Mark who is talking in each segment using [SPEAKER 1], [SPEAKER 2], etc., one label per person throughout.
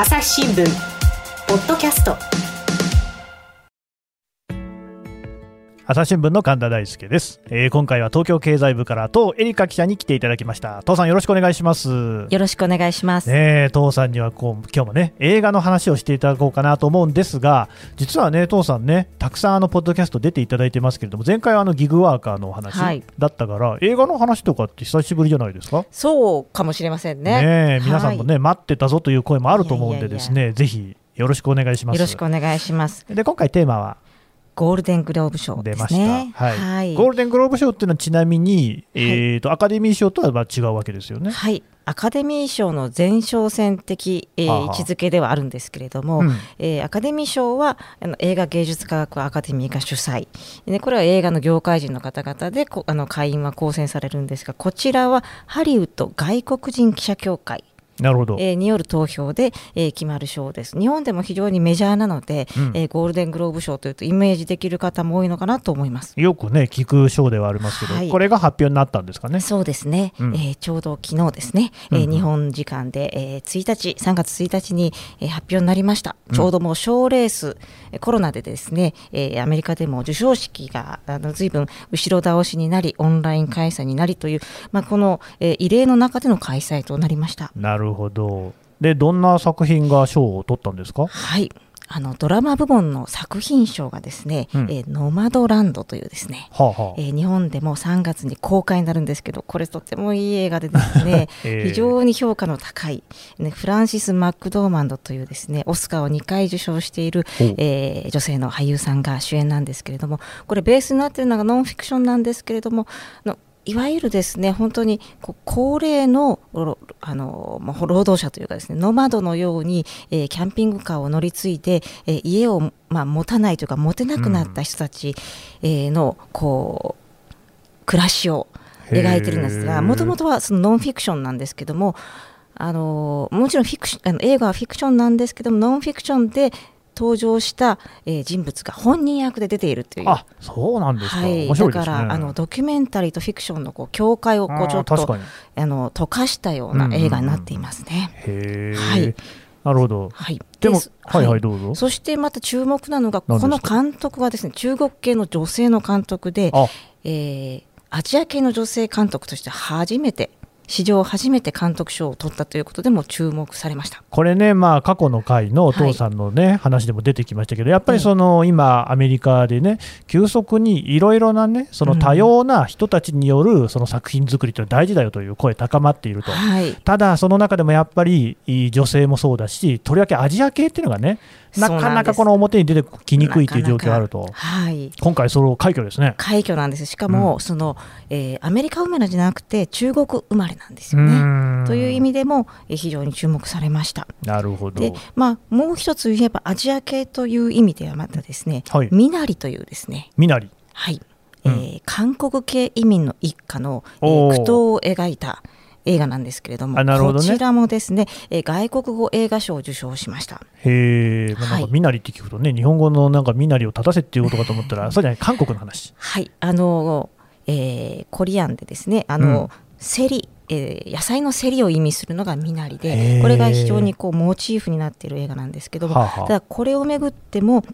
[SPEAKER 1] 朝日新聞ポッドキャスト
[SPEAKER 2] 朝日新聞の神田大輔です、えー、今回は東京経済部から東エリカ記者に来ていただきました。東さんよろしくお願いします。よ
[SPEAKER 3] ろしくお願いします。
[SPEAKER 2] ね東さんにはこう今日もね映画の話をしていただこうかなと思うんですが実はね東さんねたくさんあのポッドキャスト出ていただいてますけれども前回はあのギグワーカーのお話だったから、はい、映画の話とかって久しぶりじゃないですか？
[SPEAKER 3] そうかもしれませんね。
[SPEAKER 2] ね皆さんもね、はい、待ってたぞという声もあると思うんでですねぜひよろしくお願いします。
[SPEAKER 3] よろしくお願いします。
[SPEAKER 2] で今回テーマは
[SPEAKER 3] ゴールデングローブ賞ですね。
[SPEAKER 2] はい、はい、ゴールデングローブ賞っていうのはちなみに、えーと、アカデミー賞とはまあ違うわけですよね。
[SPEAKER 3] はい。アカデミー賞の前哨戦的、えー、位置づけではあるんですけれども、うん、えー、アカデミー賞はあの映画芸術科学アカデミーが主催。でこれは映画の業界人の方々でこあの会員は構成されるんですがこちらはハリウッド外国人記者協会
[SPEAKER 2] なるほど、
[SPEAKER 3] えー、による投票で、えー、決まる賞です。日本でも非常にメジャーなので、うん、えー、ゴールデングローブ賞というとイメージできる方も多いのかなと思います。
[SPEAKER 2] よくね聞く賞ではありますけど、はい、これが発表になったんですかね？
[SPEAKER 3] そうですね、うん、えー、ちょうど昨日ですね、えー、日本時間で、えー、1日3月1日に、えー、発表になりました。ちょうどもう賞レース、うん、コロナでですね、えー、アメリカでも授賞式があの随分後ろ倒しになりオンライン開催になりという、まあ、この、えー、異例の中での開催となりました。
[SPEAKER 2] なるほど。でどんな作品が賞を取ったんですか？
[SPEAKER 3] はい。あのドラマ部門の作品賞がですね、うん、えー、ノマドランドというですね、はあはあ、えー、日本でも3月に公開になるんですけどこれとってもいい映画でですね、えー、非常に評価の高い、ね、フランシス・マックドーマンドというですねオスカーを2回受賞している、えー、女性の俳優さんが主演なんですけれどもこれベースになっているのがノンフィクションなんですけれどものいわゆるですね本当に高齢のあの労働者というかですねノマドのように、えー、キャンピングカーを乗り継いで、えー、家を、まあ、持たないというか持てなくなった人たち、うん、えー、のこう暮らしを描いてるんですがもともとはそのノンフィクションなんですけどもあのもちろんフィクションあの映画はフィクションなんですけどもノンフィクションで登場した、えー、人物が本人役で出ているという。
[SPEAKER 2] あそうなんですか、はい、
[SPEAKER 3] だからあのドキュメンタリーとフィクションのこう境界をこうちょっとあの溶かしたような映画になっていますね。
[SPEAKER 2] うんうんうん、はい。なるほど。はい。でも、はいはい、どうぞ。
[SPEAKER 3] そしてまた注目なのが、この監督はですね、中国系の女性の監督で、えー、アジア系の女性監督として初めて史上初めて監督賞を取ったということでも注目されました。
[SPEAKER 2] これね、まあ、過去の回のお父さんのね、はい、話でも出てきましたけど、やっぱりその、今、アメリカでね、急速にいろいろなね、その多様な人たちによるその作品作りというのは大事だよという声、高まっていると、はい、ただ、その中でもやっぱり女性もそうだし、とりわけアジア系っていうのがね、なかなかこの表に出てきにくいという状況があると、はい、今回、その快挙ですね。
[SPEAKER 3] 快挙なんです。しかも、うん、そのえー、アメリカ生まれじゃなくて中国生まれなんですよね。という意味でも、えー、非常に注目されました。
[SPEAKER 2] なるほど。
[SPEAKER 3] で、まあ、もう一つ言えばアジア系という意味ではまたですね、はい、ミナリというですね。
[SPEAKER 2] ミナリ
[SPEAKER 3] はい、うん、えー、韓国系移民の一家の、えー、苦闘を描いた映画なんですけれども、ね、こちらもですね、えー、外国語映画賞を受賞しました。
[SPEAKER 2] へえ、まあ、なんか身なりって聞くとね、はい、日本語のなんか身なりを立たせっていうことかと思ったら、そうじゃない韓国の話。
[SPEAKER 3] はい、あのえー、コリアンでですね、あの、うん、セリえー、野菜の競りを意味するのが身なりでこれが非常にこうモチーフになっている映画なんですけども、ははただこれをめぐっても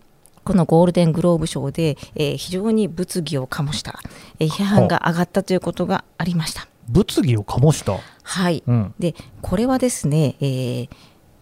[SPEAKER 3] このゴールデングローブ賞で、えー、非常に物議を醸した、えー、批判が上がったということがありました。
[SPEAKER 2] 物議を醸した？
[SPEAKER 3] はい、うん、でこれはですね、えー、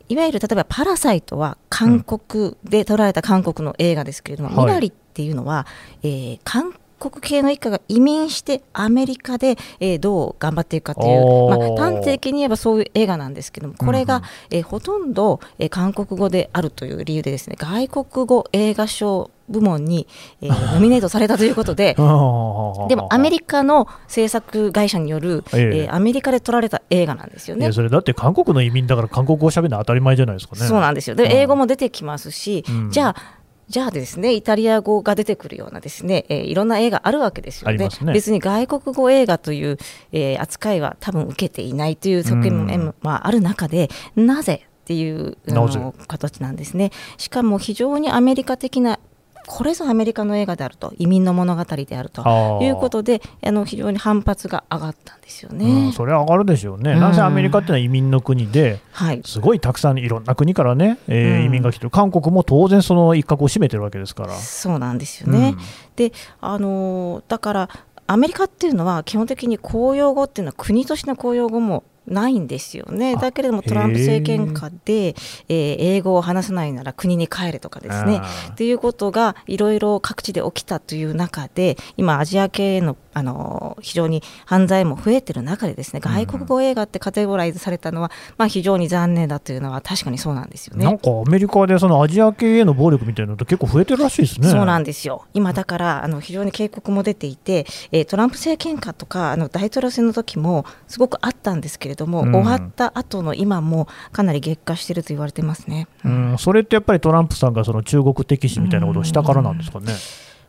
[SPEAKER 3] いわゆる例えば「パラサイト」は韓国で撮られた韓国の映画ですけれども「みなり」っていうのは、えー、韓国系の一家が移民してアメリカで、えー、どう頑張っていくかという、まあ、端的に言えばそういう映画なんですけどもこれが、うん、えー、ほとんど、えー、韓国語であるという理由でですね外国語映画賞部門に、えー、ノミネートされたということで でもアメリカの制作会社による、えー、えー、アメリカで撮られた映画なんですよね。
[SPEAKER 2] それだって韓国の移民だから韓国語をしゃべるのは当たり前じゃないですかね。
[SPEAKER 3] そうなんですよ。で英語も出てきますし、うん、じゃあじゃあですねイタリア語が出てくるようなですね、えー、いろんな映画あるわけですよね、ね、別に外国語映画という、えー、扱いは多分受けていないという側面も、まあ、ある中でなぜっていうの形なんですね。しかも非常にアメリカ的なこれぞアメリカの映画であると移民の物語であるということであの非常に反発が上がったんですよね、
[SPEAKER 2] うん、それは上がるでしょうね、うん、なぜアメリカっていうのは移民の国で、はい、すごいたくさんいろんな国からね、えー、移民が来てる、韓国も当然その一角を占めてるわけですから。
[SPEAKER 3] そうなんですよね、であのだからアメリカっていうのは基本的に公用語っていうのは国としての公用語もないんですよね。だけれどもトランプ政権下で、えー、英語を話さないなら国に帰れとかですね。っていうことがいろいろ各地で起きたという中で今アジア系のあの非常に犯罪も増えてる中でですね外国語映画ってカテゴライズされたのは、まあ、非常に残念だというのは確かにそうなんですよね。
[SPEAKER 2] なんかアメリカでそのアジア系への暴力みたいなのって結構増えてるらしいですね。
[SPEAKER 3] そうなんですよ。今だからあの非常に警告も出ていて、えー、トランプ政権下とかあの大統領選の時もすごくあったんですけれども、うん、終わった後の今もかなり激化していると言われてますね、
[SPEAKER 2] うん、それってやっぱりトランプさんがその中国敵視みたいなことをしたからなんですかね。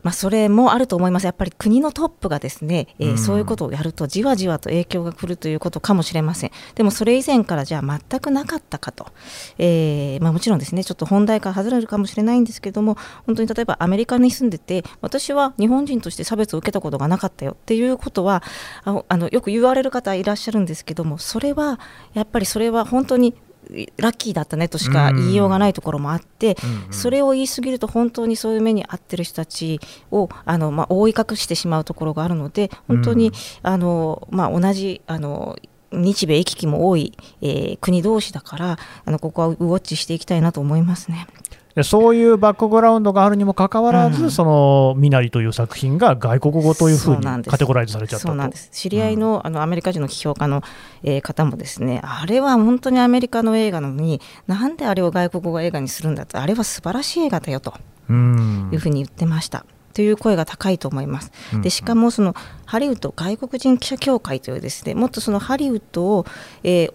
[SPEAKER 3] まあ、それもあると思います、やっぱり国のトップがですね、えー、そういうことをやると、じわじわと影響が来るということかもしれません、でもそれ以前からじゃあ全くなかったかと、えーまあ、もちろんですね、ちょっと本題から外れるかもしれないんですけれども、本当に例えばアメリカに住んでて、私は日本人として差別を受けたことがなかったよっていうことは、あのよく言われる方いらっしゃるんですけども、それはやっぱりそれは本当にラッキーだったねとしか言いようがないところもあって、うんうん、それを言い過ぎると本当にそういう目に遭ってる人たちをあの、まあ、覆い隠してしまうところがあるので本当に、うん、あのまあ、同じあの日米行き来も多い、えー、国同士だからあのここはウォッチしていきたいなと思いますね。
[SPEAKER 2] そういうバックグラウンドがあるにもかかわらず、うん、そのミナリという作品が外国語というふうにカテゴライズされちゃったと。
[SPEAKER 3] 知り合いの,、あのアメリカ人の批評家の、えー、方もですねあれは本当にアメリカの映画なのになんであれを外国語映画にするんだとあれは素晴らしい映画だよというふうに言ってました。という声が高いと思います。でしかもそのハリウッド外国人記者協会というですねもっとそのハリウッドを、えー、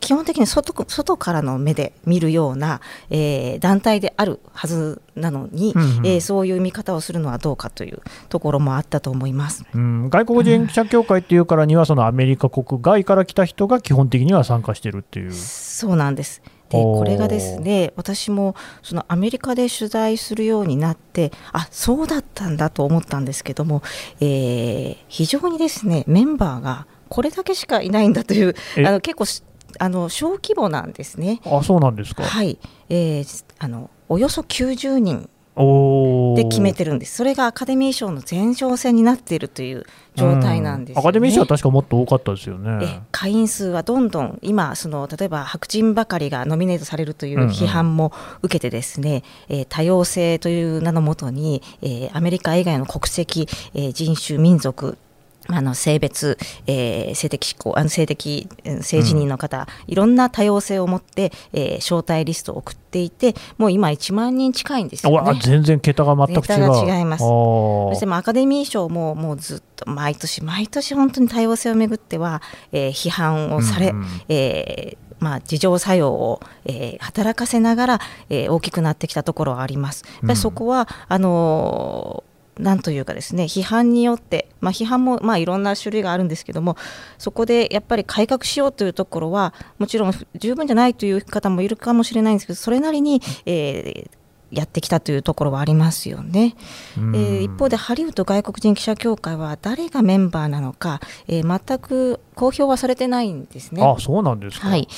[SPEAKER 3] 基本的に外外からの目で見るような、えー、団体であるはずなのに、うんうん、えー、そういう見方をするのはどうかというところもあったと思います、
[SPEAKER 2] うん、外国人記者協会っていうからには、そのアメリカ国外から来た人が基本的には参加してるっていう。
[SPEAKER 3] そうなんです。でこれがですね私もそのアメリカで取材するようになってあそうだったんだと思ったんですけども、えー、非常にですねメンバーがこれだけしかいないんだというあの結構あの小規模なんですね。
[SPEAKER 2] あそうなんですか。
[SPEAKER 3] はい、えー、あのおよそ90人で決めてるんです、それがアカデミー賞の前哨戦になっているという状態なんです、ね
[SPEAKER 2] アカデミー賞は確かもっと多かったですよね。
[SPEAKER 3] 会員数はどんどん今その、例えば白人ばかりがノミネートされるという批判も受けて、ですね、うんうん、えー、多様性という名のもとに、えー、アメリカ以外の国籍、えー、人種、民族あの性別、えー、性的思考あの性的性自認の方、うん、いろんな多様性を持って、えー、招待リストを送っていてもう今1万人近いんですよ、ね、
[SPEAKER 2] 全然桁が全く違う。
[SPEAKER 3] 違います。そしてもアカデミー賞ももうずっと毎年毎年本当に多様性をめぐっては、えー、批判をされ、うんうん、えーまあ、自浄作用を、えー、働かせながら、えー、大きくなってきたところはあります。やっぱりそこは、あのなんというかですね批判によって、まあ、批判もまあいろんな種類があるんですけどもそこでやっぱり改革しようというところはもちろん十分じゃないという方もいるかもしれないんですけどそれなりに、えー、やってきたというところはありますよね、えー、一方でハリウッド外国人記者協会は誰がメンバーなのか、えー、全く公表はされてないんですね。
[SPEAKER 2] あそうなんですか、
[SPEAKER 3] はい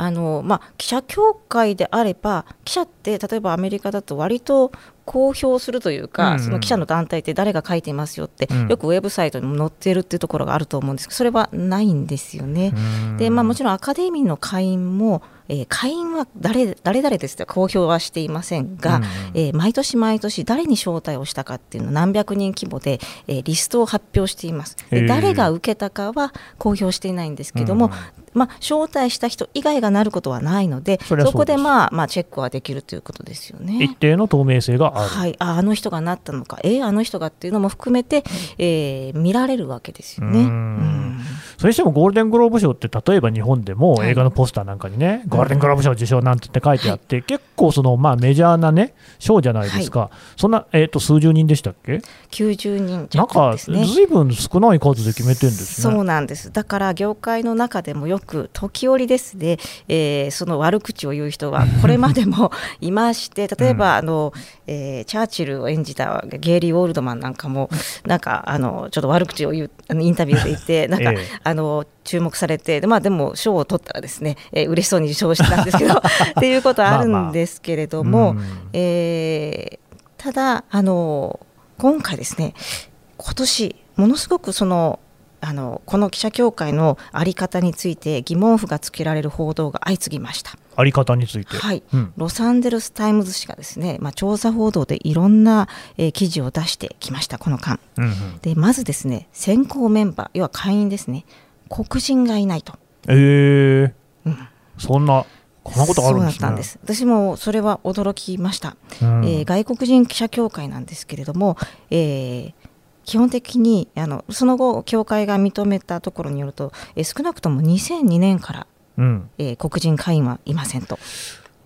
[SPEAKER 3] あのまあ、記者協会であれば記者って例えばアメリカだと割と公表するというか、うん。うん、その記者の団体って誰が書いていますよって、うん、よくウェブサイトにも載っているっていうところがあると思うんですけどそれはないんですよね。でまあ、もちろんアカデミーの会員もえー、会員は誰誰々ですと公表はしていませんが、うんうん、えー、毎年毎年誰に招待をしたかっていうのを何百人規模で、えー、リストを発表しています。で誰が受けたかは公表していないんですけども、うんまあ、招待した人以外がなることはないのでそこで、まあまあ、チェックはできるということですよね。
[SPEAKER 2] 一定の透明性がある、
[SPEAKER 3] はい、ああの人がなったのかえー、あの人がっていうのも含めて、えー、見られるわけですよね。うん
[SPEAKER 2] それにしてもゴールデングローブ賞って例えば日本でも映画のポスターなんかにね、はい、ゴールデングローブ賞受賞なんてって書いてあって、はい、結構そのまあメジャーなね賞じゃないですか、はい、そんなえっ、ー、と数十人でしたっけ
[SPEAKER 3] ？90人
[SPEAKER 2] なんかずいぶん少ない数で決めてるんです
[SPEAKER 3] ね。そうなんです。だから業界の中でもよく時折ですね、えー、その悪口を言う人はこれまでも いまして例えば、うん、あの、えー、チャーチルを演じたゲイリー・ウォールドマンなんかもなんかあのちょっと悪口を言うインタビューで言って なんか、ええ、あの注目されて、まあ、でも賞を取ったらですね、えー、嬉しそうに受賞したんですけど っていうことはあるんですけれども、まあまあ、えー、ただあの今回ですね今年ものすごくそのあのこの記者協会の在り方について疑問符がつけられる報道が相次ぎました。
[SPEAKER 2] あり方について、
[SPEAKER 3] はい、うん、ロサンゼルス・タイムズ紙がですね、まあ、調査報道でいろんな、えー、記事を出してきましたこの間、うんうん、でまずですね選考メンバー要は会員ですね黒人がいないと。
[SPEAKER 2] えー、うん、そんなこんなことあるんです、ね、
[SPEAKER 3] そうだったんです。私もそれは驚きました、うん、えー、外国人記者協会なんですけれども、えー、基本的にあのその後協会が認めたところによると、えー、少なくとも2002年からうん、えー、黒人会員はいませんと。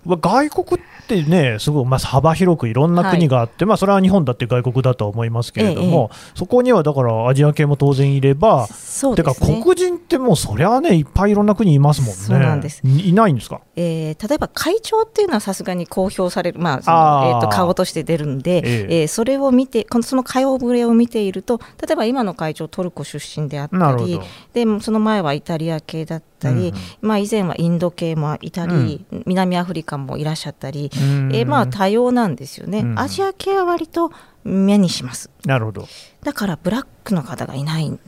[SPEAKER 2] 外国ってね、すごいまあ幅広くいろんな国があって、はい、まあ、それは日本だって外国だと思いますけれども、ええ、そこにはだからアジア系も当然いれば、そうですね、てか黒人ってもうそりゃね、いっぱいいろんな国いますもんね、そうなんです。いないんですか、
[SPEAKER 3] えー、例えば会長っていうのはさすがに公表される、まあそのえー、と顔として出るんで、ええ。えー、それを見て、このその顔ぶれを見ていると、例えば今の会長、トルコ出身であったり、でその前はイタリア系だったり、うん、まあ、以前はインド系もいたり、うん、南アフリカもいらっしゃったり、うん、えー、まあ、多様なんですよね、アジア系は割と目にします。
[SPEAKER 2] なるほど。
[SPEAKER 3] だからブラックの方がいない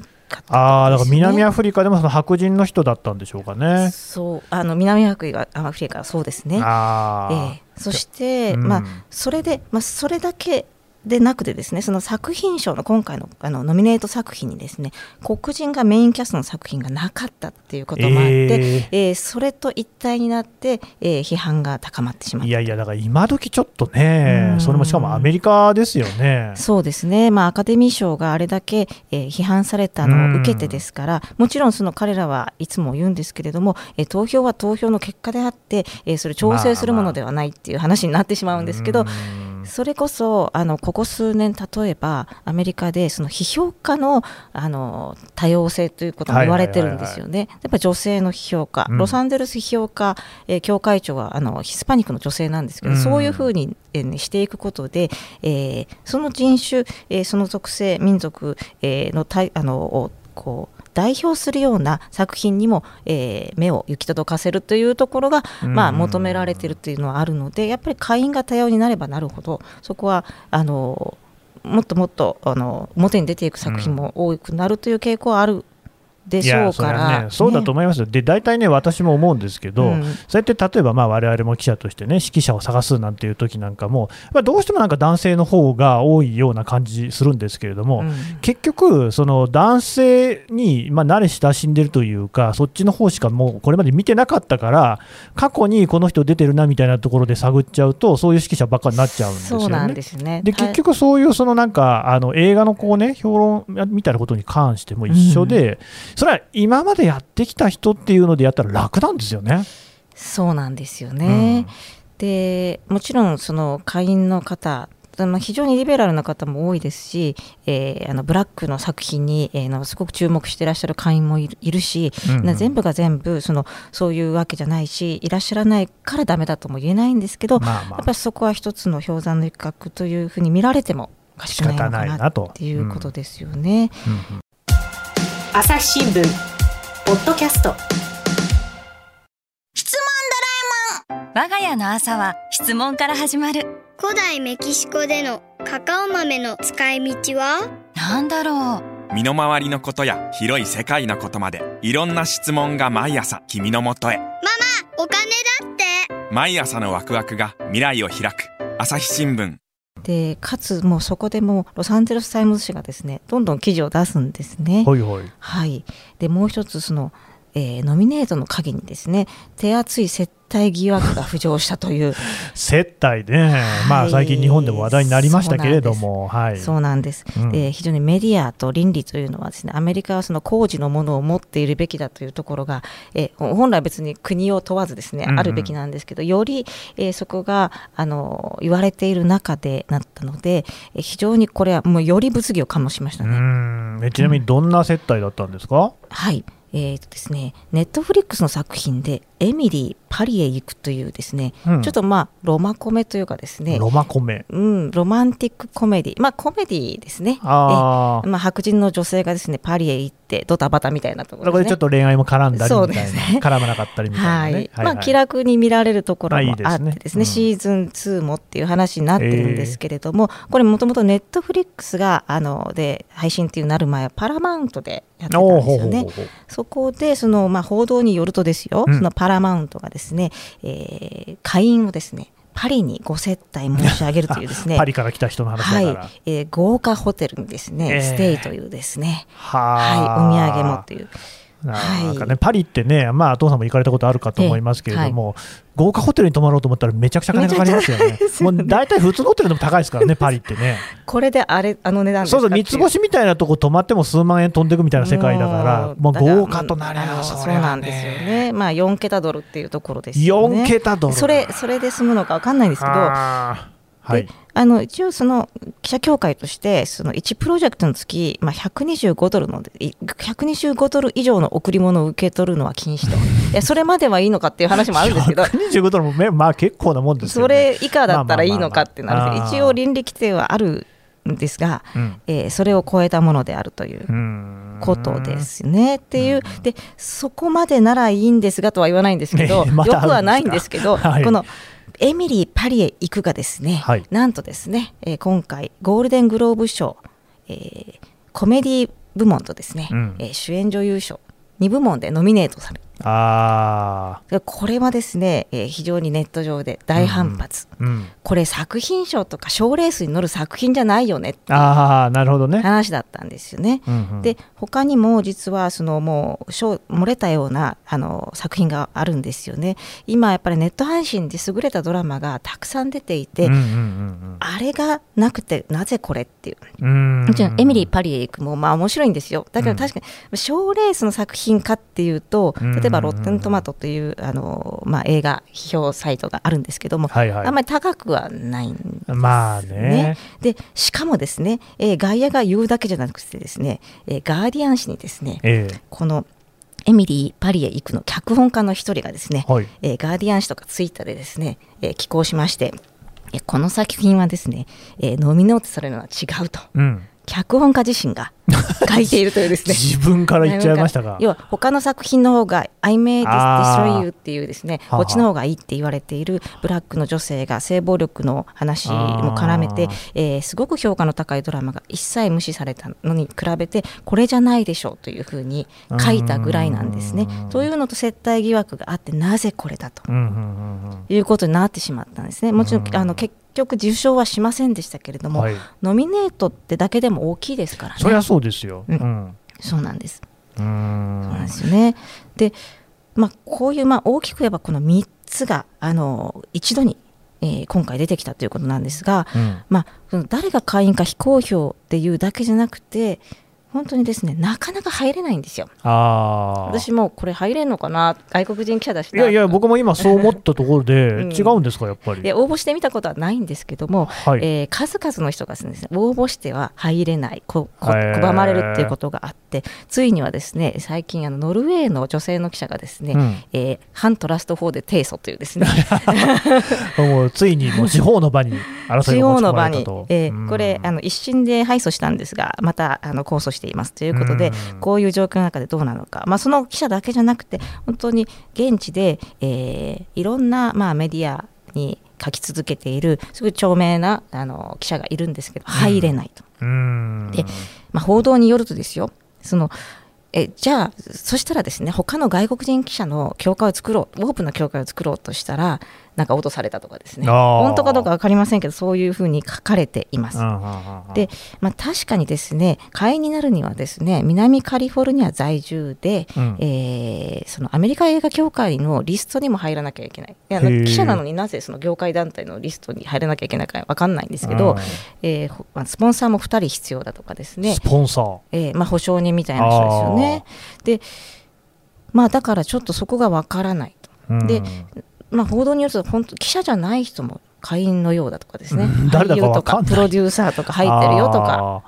[SPEAKER 2] ああだから南アフリカでもその白人の人だったんでしょうかね。
[SPEAKER 3] そう。あの南アフリカアフリカそうですね。あえー、そして、うん、まあそれでまあそれだけでなくてですねその作品賞の今回のあのノミネート作品にですね黒人がメインキャストの作品がなかったっていうこともあって、えー、えー、それと一体になって、えー、批判が高まってしまった。
[SPEAKER 2] いやいやだから今時ちょっとねそれもしかもアメリカですよね。
[SPEAKER 3] そうですね。まあアカデミー賞があれだけ、えー、批判されたのを受けてですからもちろんその彼らはいつも言うんですけれども、えー、投票は投票の結果であって、えー、それ調整するものではないっていう話になってしまうんですけど、まあまあそれこそあのここ数年例えばアメリカでその批評家のあの多様性ということも言われてるんですよね。やっぱ女性の批評家、ロサンゼルス批評家、えー、協会長はあのヒスパニックの女性なんですけど、うん、そういうふうに、えー、していくことで、えー、その人種、えー、その属性民族、えー、のたあのをこう代表するような作品にも、えー、目を行き届かせるというところが、まあ、求められているというのはあるのでやっぱり会員が多様になればなるほどそこはあのもっともっとあの表に出ていく作品も多くなるという傾向はあるでしょうから、
[SPEAKER 2] ね、そうだと思いますよ、で大体ね、私も思うんですけど、うん、そうやって例えば、われわれも記者としてね、指揮者を探すなんていう時なんかも、まあ、どうしてもなんか男性の方が多いような感じするんですけれども、うん、結局、その男性に、まあ、慣れ親しんでるというか、そっちの方しかもうこれまで見てなかったから、過去にこの人出てるなみたいなところで探っちゃうと、そういう指揮者ばっかりになっちゃうんですよね。ですね。で結局、そういうそのなんかあの映画のこう、ね、評論みたいなことに関しても一緒で、うん、それは今までやってきた人っていうのでやったら楽なんですよね。
[SPEAKER 3] そうなんですよね、うん、でもちろんその会員の方まあ、非常にリベラルな方も多いですし、えー、あのブラックの作品に、えー、のすごく注目していらっしゃる会員もいるし、うんうん、全部が全部そのそういうわけじゃないしいらっしゃらないからダメだとも言えないんですけど、まあまあ、やっぱりそこは一つの氷山の一角というふうに見られてもおかしくないのかなっていうことですよね。うんうんうん、
[SPEAKER 1] 朝日新聞。ポッドキャスト。
[SPEAKER 4] 質問ドラえもん。我が家の朝は質問から始まる。
[SPEAKER 5] 古代メキシコでのカカオ豆の使い道は？
[SPEAKER 4] なんだろ
[SPEAKER 6] う。身の回りのことや広い世界のことまでいろんな質問が毎朝君のもとへ。ママ
[SPEAKER 5] お金だって。
[SPEAKER 6] 毎朝のワクワクが未来を開く。朝日新聞
[SPEAKER 3] でかつもうそこでもロサンゼルス・タイムズ紙がですねどんどん記事を出すんですね。
[SPEAKER 2] はいはい、
[SPEAKER 3] はい、でもう一つその、えー、ノミネートの陰にですね手厚い接待疑惑が浮上したという。
[SPEAKER 2] 接待ね、まあ、最近日本でも話題になりましたけれども、
[SPEAKER 3] はい、そうなんです、非常にメディアと倫理というのはですねアメリカはその高次のものを持っているべきだというところが、えー、本来別に国を問わずですね、うんうん、あるべきなんですけどより、えー、そこがあの言われている中でなったので、えー、非常にこれはもうより物議を醸しましたね。
[SPEAKER 2] ちなみにどんな接待だったんですか、
[SPEAKER 3] はいえーとですね、ネットフリックスの作品で「エミリーパリへ行く」というですね、うん、ちょっとまあロマコメというかですね。
[SPEAKER 2] ロマコメ、
[SPEAKER 3] うん、ロマンティックコメディ。まあコメディですね。あ、まあ、白人の女性がですねパリへ行ってドタバタみたいなところ、ね、
[SPEAKER 2] こでちょっと恋愛も絡んだりみたいな、ね、絡まなかったりみたいな、ね、はい、
[SPEAKER 3] まあ、気楽に見られるところもあってですね、うん、シーズン2もっていう話になってるんですけれども、えー、これもともとネットフリックスがあので配信っていうなる前はパラマウントでやってたんですよね。そこでその、まあ、報道によるとですよ、うん、そのパラマウントがですね、えー、会員をですねパリにご接待申し上げるというですね
[SPEAKER 2] パリから来た人の話はい、
[SPEAKER 3] えー、豪華ホテルにですね、えー、ステイというですねはいお土産もという。
[SPEAKER 2] なんかね、はい、パリってね、まあ、お父さんも行かれたことあるかと思いますけれども、はい、豪華ホテルに泊まろうと思ったらめちゃくちゃ金かかりますよね。もう大体普通のホテルでも高いですからね、パリってね。
[SPEAKER 3] これであれあの値段
[SPEAKER 2] そうそう、三つ星みたいなとこ泊まっても数万円飛んでいくみたいな世界だから、もう豪華となりゃ
[SPEAKER 3] そそうなんですよね。まあ4桁ドルっていうところですよね。
[SPEAKER 2] 4桁ドル
[SPEAKER 3] それそれで済むのか分かんないんですけど。はい、あの一応その記者協会としてその1プロジェクトにつき、まあ、125ドルの125ドル以上の贈り物を受け取るのは禁止と。いやそれまではいいのかっていう話もあるんですけど。
[SPEAKER 2] 125ドルもまあ結構なもんです、
[SPEAKER 3] ね、それ以下だったらいいのかってなる一応倫理規定はあるんですが、うん、えー、それを超えたものであるということですね。っていう。でそこまでならいいんですがとは言わないんですけど、ま、よくはないんですけど、はい、このエミリー・パリへ行くがですね、はい、なんとですね、えー、今回ゴールデングローブ賞、えー、コメディ部門とですね、うん、えー、主演女優賞2部門でノミネートされあこれはですね、えー、非常にネット上で大反発、うんうん、これ作品賞とか賞レースに乗る作品じゃないよねってあなるほどね。話だったんですよね。うんうん、で他にも実はそのもう賞漏れたようなあの作品があるんですよね。今やっぱりネット配信で優れたドラマがたくさん出ていて、うんうんうんうん、あれがなくてなぜこれっていう。もちろんエミリー・パリへ行くもまあ面白いんですよ。だけど確かに賞レースの作品かっていうと、例えばロッテントマトというあの、まあ、映画批評サイトがあるんですけども、はいはい、あんまり高くはないんですね。まあね。でしかもですね、えー、外野が言うだけじゃなくてですね、えー、ガーディアン紙にですね、えー、このエミリー・パリへ行くの脚本家の一人がですね、はい、えー、ガーディアン紙とかツイッターでですね、えー、寄稿しまして、えこの作品はですね、えー、ノミネートされるのは違うと。うん脚本家自身が 書いているというですね。
[SPEAKER 2] 自分から言っちゃいましたが
[SPEAKER 3] 要は他の作品の方が「I may destroy you」っていうですね。こっちの方がいいって言われているブラックの女性が性暴力の話も絡めて、えー、すごく評価の高いドラマが一切無視されたのに比べてこれじゃないでしょうというふうに書いたぐらいなんですね。というのと接待疑惑があってなぜこれだということになってしまったんですね。もちろん。あの結局受賞はしませんでしたけれども、はい、ノミネートってだけでも大きいですからね。
[SPEAKER 2] そりゃそうですよ。
[SPEAKER 3] うん、そうなんです。そうなんですよね。で、まあこういうまあ大きく言えばこの3つがあの一度にえー、今回出てきたということなんですが、うん、まあ、誰が会員か非公表っていうだけじゃなくて本当にですねなかなか入れないんですよ。あ私もこれ入れんのかな？外国人記者だし
[SPEAKER 2] いやいや 僕も今そう思ったところで、うん、違うんですかやっぱり？
[SPEAKER 3] で応募してみたことはないんですけども、はい、えー、数々の人がですね応募しては入れないここ拒まれるっていうことがあってついにはですね最近あのノルウェーの女性の記者がですね、うん、えー、反トラスト法で提訴というですね。
[SPEAKER 2] もうついにもう司法の場に争いが持ち込まれたと、
[SPEAKER 3] えー、これあの一審で敗訴したんですがまたあの控訴してていますということで、こういう状況の中でどうなのか、まあ、その記者だけじゃなくて、本当に現地で、えー、いろんな、まあ、メディアに書き続けている、すごい著名なあの記者がいるんですけど、入れないと。で、まあ、報道によるとですよ、そのえじゃあそしたらですね他の外国人記者の協会を作ろうオープンな協会を作ろうとしたらなんか落とされたとかですね。本当かどうか分かりませんけどそういうふうに書かれています。で、まあ、確かにですね会員になるにはですね南カリフォルニア在住で、うん、えー、そのアメリカ映画協会のリストにも入らなきゃいけない。いや記者なのになぜその業界団体のリストに入らなきゃいけないか分かんないんですけど、えー、スポンサーも2人必要だとかですね。
[SPEAKER 2] スポンサー、
[SPEAKER 3] えーまあ、保証人みたいな人ですよね。でまあだからちょっとそこが分からないと。でまあ、報道によると本当記者じゃない人も会員のようだとかですね、俳優とかプロデューサーとか入ってるよとか。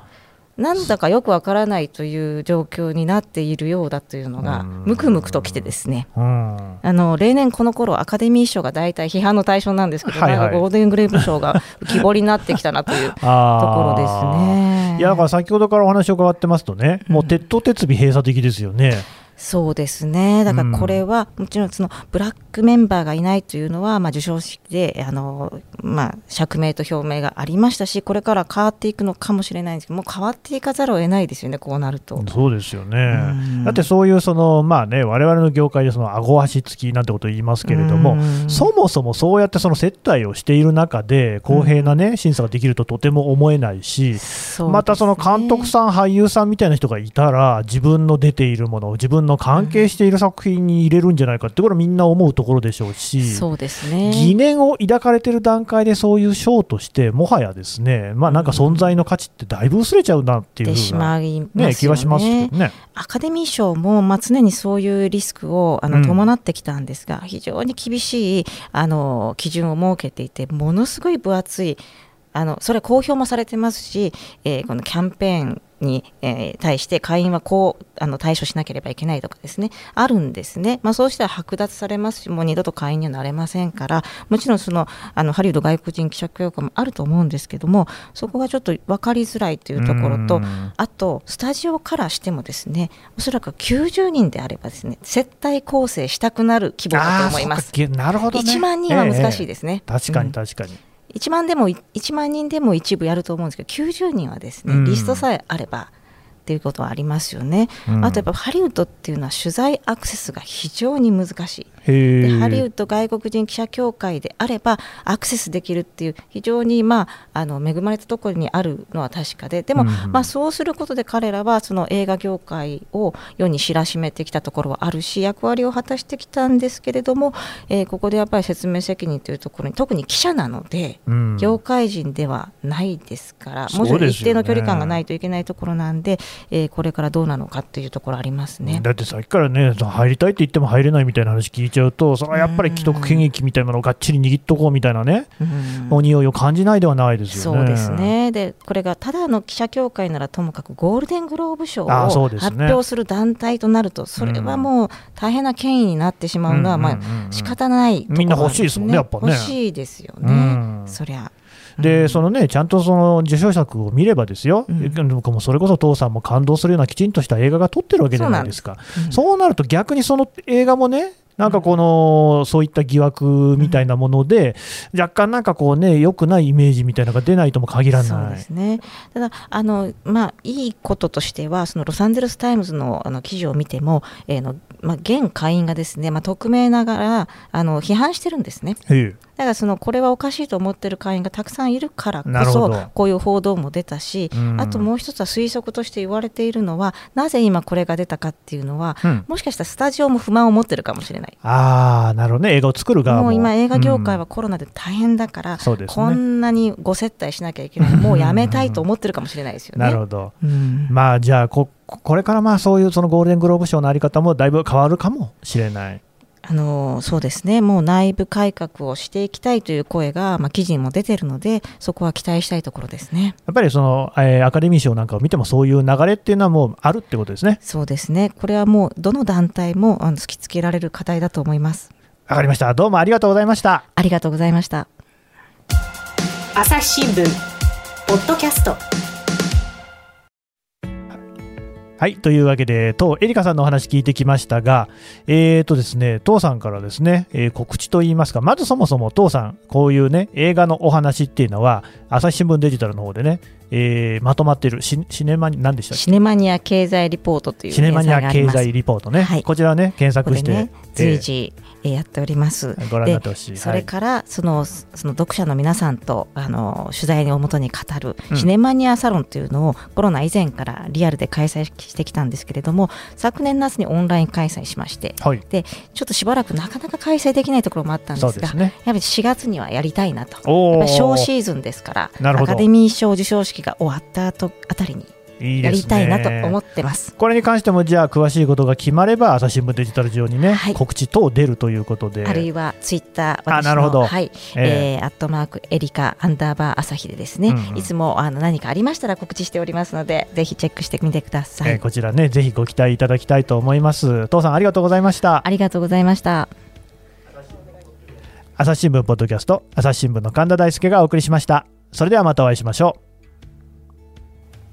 [SPEAKER 3] なんだかよくわからないという状況になっているようだというのがむくむくときてですね。あの例年この頃アカデミー賞が大体批判の対象なんですけど、はいはい、なんかゴールデングレープ賞が浮き彫りになってきたなという ところですね。
[SPEAKER 2] いやだから先ほどからお話を伺ってますとね、もう鉄頭鉄尾閉鎖的ですよね。
[SPEAKER 3] そうですね。だからこれは、もちろんそのブラックメンバーがいないというのは、まあ、授賞式であの、まあ、釈明と表明がありましたしこれから変わっていくのかもしれないんですけどもう変わっていかざるを得ないですよねこうなると。
[SPEAKER 2] そうですよね、だってそういうそのまあね我々の業界でその顎足付きなんてことを言いますけれども、そもそもそうやってその接待をしている中で公平なね、審査ができるととても思えないし、ね、またその監督さん俳優さんみたいな人がいたら自分の出ているもの自分の関係している作品に入れるんじゃないかってこれはみんな思うところでしょうし、
[SPEAKER 3] そうですね。
[SPEAKER 2] 疑念を抱かれている段階でそういう賞として、もはやですね、まあ、なんか存在の価値ってだいぶ薄れちゃうなっていうふうな、ね、気がしますけどね。
[SPEAKER 3] アカデミー賞も、まあ、常にそういうリスクをあの伴ってきたんですが、うん、非常に厳しいあの基準を設けていて、ものすごい分厚いあのそれは公表もされてますし、えー、このキャンペーンに、えー、対して会員はこうあの対処しなければいけないとかですね。あるんですね、まあ、そうしたら剥奪されますしもう二度と会員にはなれませんからもちろんそのあのハリウッド外国人記者協会もあると思うんですけどもそこがちょっと分かりづらいというところとあとスタジオからしてもですねおそらく90人であればですね接待構成したくなる規模だと思います。
[SPEAKER 2] なるほど、ね、
[SPEAKER 3] 1万人は難しいですね、
[SPEAKER 2] ええ、確かに確かに、うん
[SPEAKER 3] 1万でも1万人でも一部やると思うんですけど90人はですね、リストさえあればっていうことはありますよね、うん、あとやっぱハリウッドっていうのは取材アクセスが非常に難しい。でハリウッド外国人記者協会であればアクセスできるっていう非常に、まあ、あの恵まれたところにあるのは確かで。でも、うん、まあ、そうすることで彼らはその映画業界を世に知らしめてきたところはあるし役割を果たしてきたんですけれども、えー、ここでやっぱり説明責任というところに特に記者なので、うん、業界人ではないですからもちろん一定の距離感がないといけないところなんで、えー、これからどうなのかっていうところありますね。
[SPEAKER 2] だってさっきからね入りたいって言っても入れないみたいな話聞いちゃうとそれはやっぱり既得権益みたいなのをがっちり握っとこうみたいなね、お匂いを感じないではないですよ
[SPEAKER 3] ね。そうですね。でこれがただの記者協会ならともかくゴールデングローブ賞を発表する団体となるとそれはもう大変な権威になってしまうのはまあ仕方ないね、
[SPEAKER 2] みんな欲しいですもんねやっぱね。
[SPEAKER 3] 欲しいですよね、そりゃ。
[SPEAKER 2] でそのねちゃんとその受賞作を見ればですよ、うん、僕もそれこそ父さんも感動するようなきちんとした映画が撮ってるわけじゃないですか。そううん、そうなると逆にその映画もねなんかこの、そういった疑惑みたいなもので、若干なんかこうね、良くないイメージみたいなのが出ないとも限らない。そう
[SPEAKER 3] ですね。ただあの、まあ、いいこととしては、そのロサンゼルス・タイムズのあの記事を見ても、えーのまあ、現会員がですね、まあ、匿名ながらあの批判してるんですね。だからそのこれはおかしいと思ってる会員がたくさんいるからこそこういう報道も出たし、あともう一つは推測として言われているのはなぜ今これが出たかっていうのは、うん、もしかしたらスタジオも不満を持ってるかもしれない。
[SPEAKER 2] ああなるほどね。映画を作る側も。
[SPEAKER 3] もう今映画業界はコロナで大変だから、うんね、こんなにご接待しなきゃいけない。もうやめたいと思ってるかもしれないですよね。
[SPEAKER 2] なるほど、うん、まあじゃあここれからまあそういうそのゴールデングローブ賞のあり方もだいぶ変わるかもしれない。
[SPEAKER 3] あのそうですね。もう内部改革をしていきたいという声が、まあ、記事にも出てるのでそこは期待したいところですね。
[SPEAKER 2] やっぱりその、えー、アカデミー賞なんかを見てもそういう流れっていうのはもうあるってことですね。
[SPEAKER 3] そうですね。これはもうどの団体もあの突きつけられる課題だと思います。
[SPEAKER 2] わかりました。どうもありがとうございました。
[SPEAKER 3] ありがとうございました。
[SPEAKER 1] 朝日新聞ポッドキャスト
[SPEAKER 2] はい。というわけで、当エリカさんのお話聞いてきましたが、えーとですね、父さんからですね、えー、告知といいますか、まずそもそも父さん、こういうね、映画のお話っていうのは、朝日新聞デジタルの方でね、えー、まとまっている。シネマニ何でした
[SPEAKER 3] シネマニア経済リポートという
[SPEAKER 2] シネマニア経済リポートね、はい、こちらね検索して、ね、
[SPEAKER 3] 随時、えー。やっております。
[SPEAKER 2] ご覧になってほしい。
[SPEAKER 3] それからそのその読者の皆さんとあの取材をもとに語るシネマニアサロンというのを、コロナ以前からリアルで開催してきたんですけれども、昨年夏にオンライン開催しまして、はい、でちょっとしばらくなかなか開催できないところもあったんですが、すね、やっぱり4月にはやりたいなと。やっぱ小シーズンですから、アカデミー賞授賞式が終わった後あたりにいいやりたいなと思ってます。
[SPEAKER 2] これに関してもじゃあ詳しいことが決まれば朝日新聞デジタル上にね、はい、告知等出るということで。
[SPEAKER 3] あるいはツイッター
[SPEAKER 2] あなるほど。
[SPEAKER 3] はい、えー、えー、アットマークエリカアンダーバー朝日でですね、うんうん、いつもあの何かありましたら告知しておりますのでぜひチェックしてみてください、えー、
[SPEAKER 2] こちらねぜひご期待いただきたいと思います。父さんありがとうございました。
[SPEAKER 3] ありがとうございました。
[SPEAKER 2] 朝日新聞ポッドキャスト朝日新聞の神田大輔がお送りしました。それではまたお会いしましょう